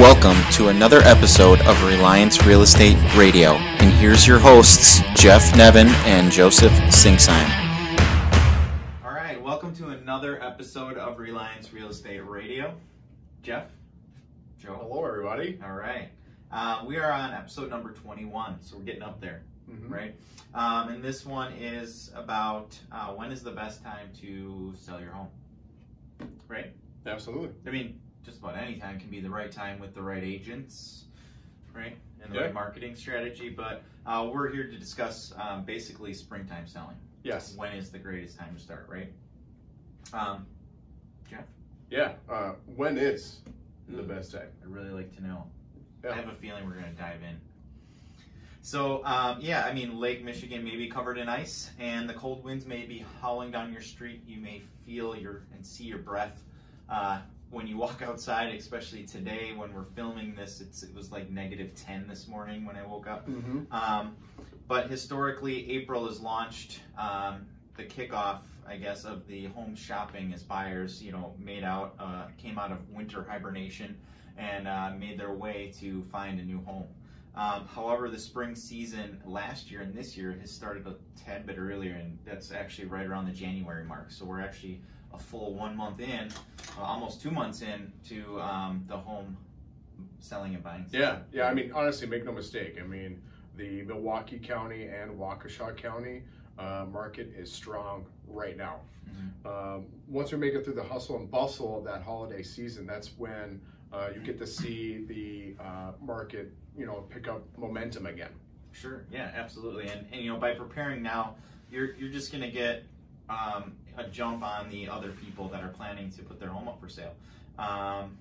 Welcome to another episode of Reliance Real Estate Radio. And here's your hosts, Jeff Nevin and Joseph Singsheim. All right, welcome to another episode of Reliance Real Estate Radio. Jeff, Joe. Hello, everybody. All right, uh, we are on episode number 21, so we're getting up there, Mhm. right? Um, and this one is about uh, when is the best time to sell your home, right? Absolutely. I mean, just about any time can be the right time with the right agents, right? And the Yeah. right marketing strategy. But uh, we're here to discuss um, basically springtime selling. Yes. When is the greatest time to start, right? Um, Jeff, Yeah. Uh, when is the best time? I'd really like to know. Yeah. I have a feeling we're going to dive in. So, um, yeah, I mean, Lake Michigan may be covered in ice, and the cold winds may be howling down your street. You may feel your and see your breath uh, when you walk outside, especially today when we're filming this. It's, it was like negative 10 this morning when I woke up. Mm-hmm. Um, but historically, April is launched um, the kickoff, I guess, of the home shopping as buyers, you know, made out, uh, came out of winter hibernation and uh, made their way to find a new home. Um, however, the spring season last year and this year has started a tad bit earlier, and that's actually right around the January mark. So we're actually a full one month in, uh, almost two months in to um, the home selling and buying. season. Yeah. Yeah. I mean, honestly, make no mistake. I mean, the Milwaukee County and Waukesha County uh, market is strong right now. Mhm. Um, once we make it through the hustle and bustle of that holiday season, that's when uh, you get to see the uh, market, you know, pick up momentum again. Sure. Yeah, absolutely. And, and you know, by preparing now, you're you're just to get um, a jump on the other people that are planning to put their home up for sale. Um,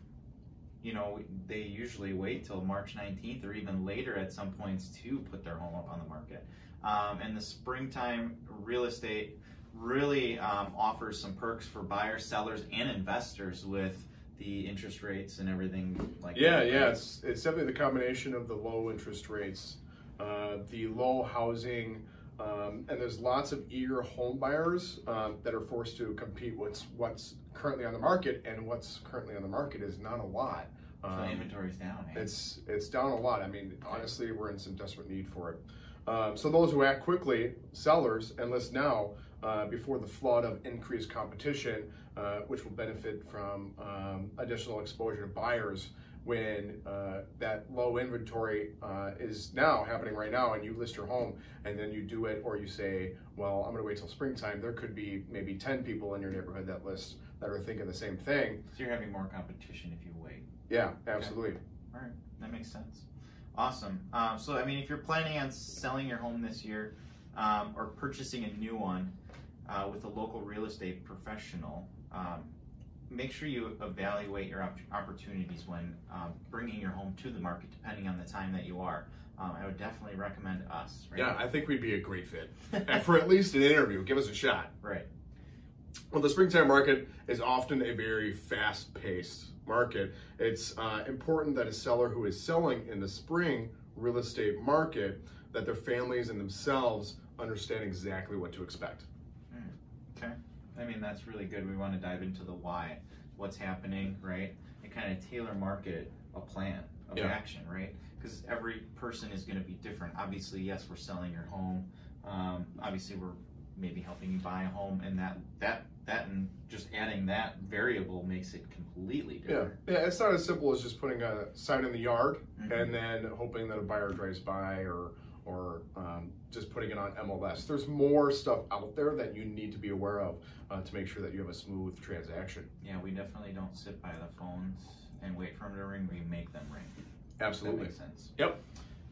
you know, they usually wait till March 19th or even later at some points to put their home up on the market. Um, and the springtime real estate really um, offers some perks for buyers, sellers, and investors with the interest rates and everything like Yeah, that. yeah, it's it's definitely the combination of the low interest rates, uh, the low housing, um, and there's lots of eager home buyers um, that are forced to compete with what's currently on the market, and what's currently on the market is not a lot. So Um, inventory's down. eh? it's it's down a lot. I mean, honestly, we're in some desperate need for it. Um, so those who act quickly, sellers, enlist now uh, before the flood of increased competition, uh, which will benefit from um, additional exposure to buyers when uh, that low inventory uh, is now happening right now, and you list your home, and then you do it, or you say, "Well, I'm going to wait till springtime." There could be maybe ten people in your neighborhood that list that are thinking the same thing. So you're having more competition if you wait. Yeah, absolutely. All right, that makes sense. Awesome. Um, so, I mean, if you're planning on selling your home this year um, or purchasing a new one uh, with a local real estate professional, um, make sure you evaluate your op- opportunities when um, bringing your home to the market, depending on the time that you are. Um, I would definitely recommend us. Right? Yeah, I think we'd be a great fit. for at least an interview, give us a shot. right. Well, the springtime market is often a very fast paced market. It's uh, important that a seller who is selling in the spring real estate market that their families and themselves understand exactly what to expect. Okay. I mean, that's really good. We want to dive into the why, what's happening, right? And kind of tailor market a plan of Yeah. action, right? Because every person is going to be different. Obviously, yes, we're selling your home. Um, obviously, we're maybe helping you buy a home, and that that that and just adding that variable makes it completely different. yeah, yeah. it's not as simple as just putting a sign in the yard Mhm. and then hoping that a buyer drives by or or um, just putting it on MLS. There's more stuff out there that you need to be aware of uh, to make sure that you have a smooth transaction. Yeah, we definitely don't sit by the phones and wait for them to ring. We make them ring. Absolutely. That makes sense. Yep.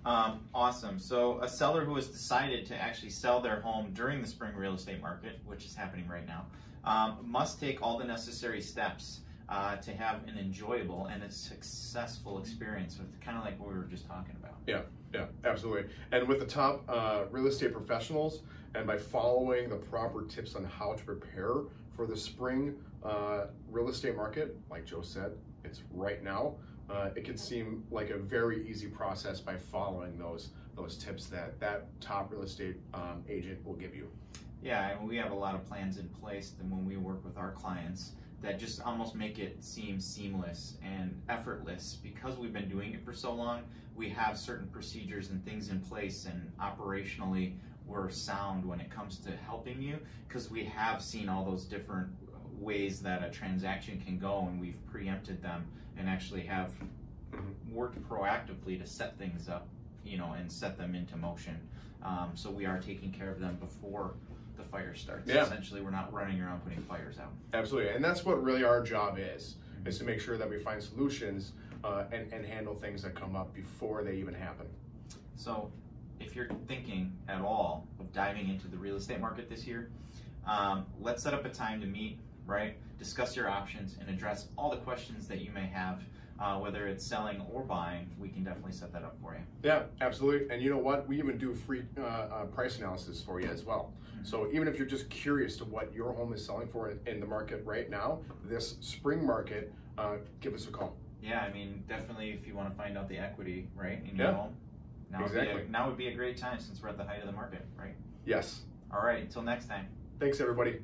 Um, awesome. So, a seller who has decided to actually sell their home during the spring real estate market, which is happening right now, um, must take all the necessary steps uh, to have an enjoyable and a successful experience with kind of like what we were just talking about. Yeah, yeah, absolutely. And with the top uh, real estate professionals, and by following the proper tips on how to prepare for the spring uh, real estate market, like Joe said, it's right now. Uh, it can seem like a very easy process by following those those tips that that top real estate um, agent will give you. Yeah, and we have a lot of plans in place. Then when we work with our clients, that just almost make it seem seamless and effortless because we've been doing it for so long. We have certain procedures and things in place, and operationally, we're sound when it comes to helping you because we have seen all those different ways that a transaction can go, and we've preempted them and actually have Mhm. worked proactively to set things up, you know, and set them into motion. Um, so we are taking care of them before the fire starts. Yeah. Essentially, we're not running around putting fires out. Absolutely, and that's what really our job is, is to make sure that we find solutions uh, and, and handle things that come up before they even happen. So, if you're thinking at all of diving into the real estate market this year, um, let's set up a time to meet, right? Discuss your options and address all the questions that you may have, uh, whether it's selling or buying. We can definitely set that up for you. Yeah, absolutely. And you know what? We even do free uh, uh, price analysis for you as well. So even if you're just curious to what your home is selling for in, the market right now, this spring market, uh, give us a call. Yeah, I mean, definitely if you want to find out the equity, right, in your Yeah. home, now would, a, now would be a great time since we're at the height of the market, right? Yes. All right, until next time. Thanks, everybody.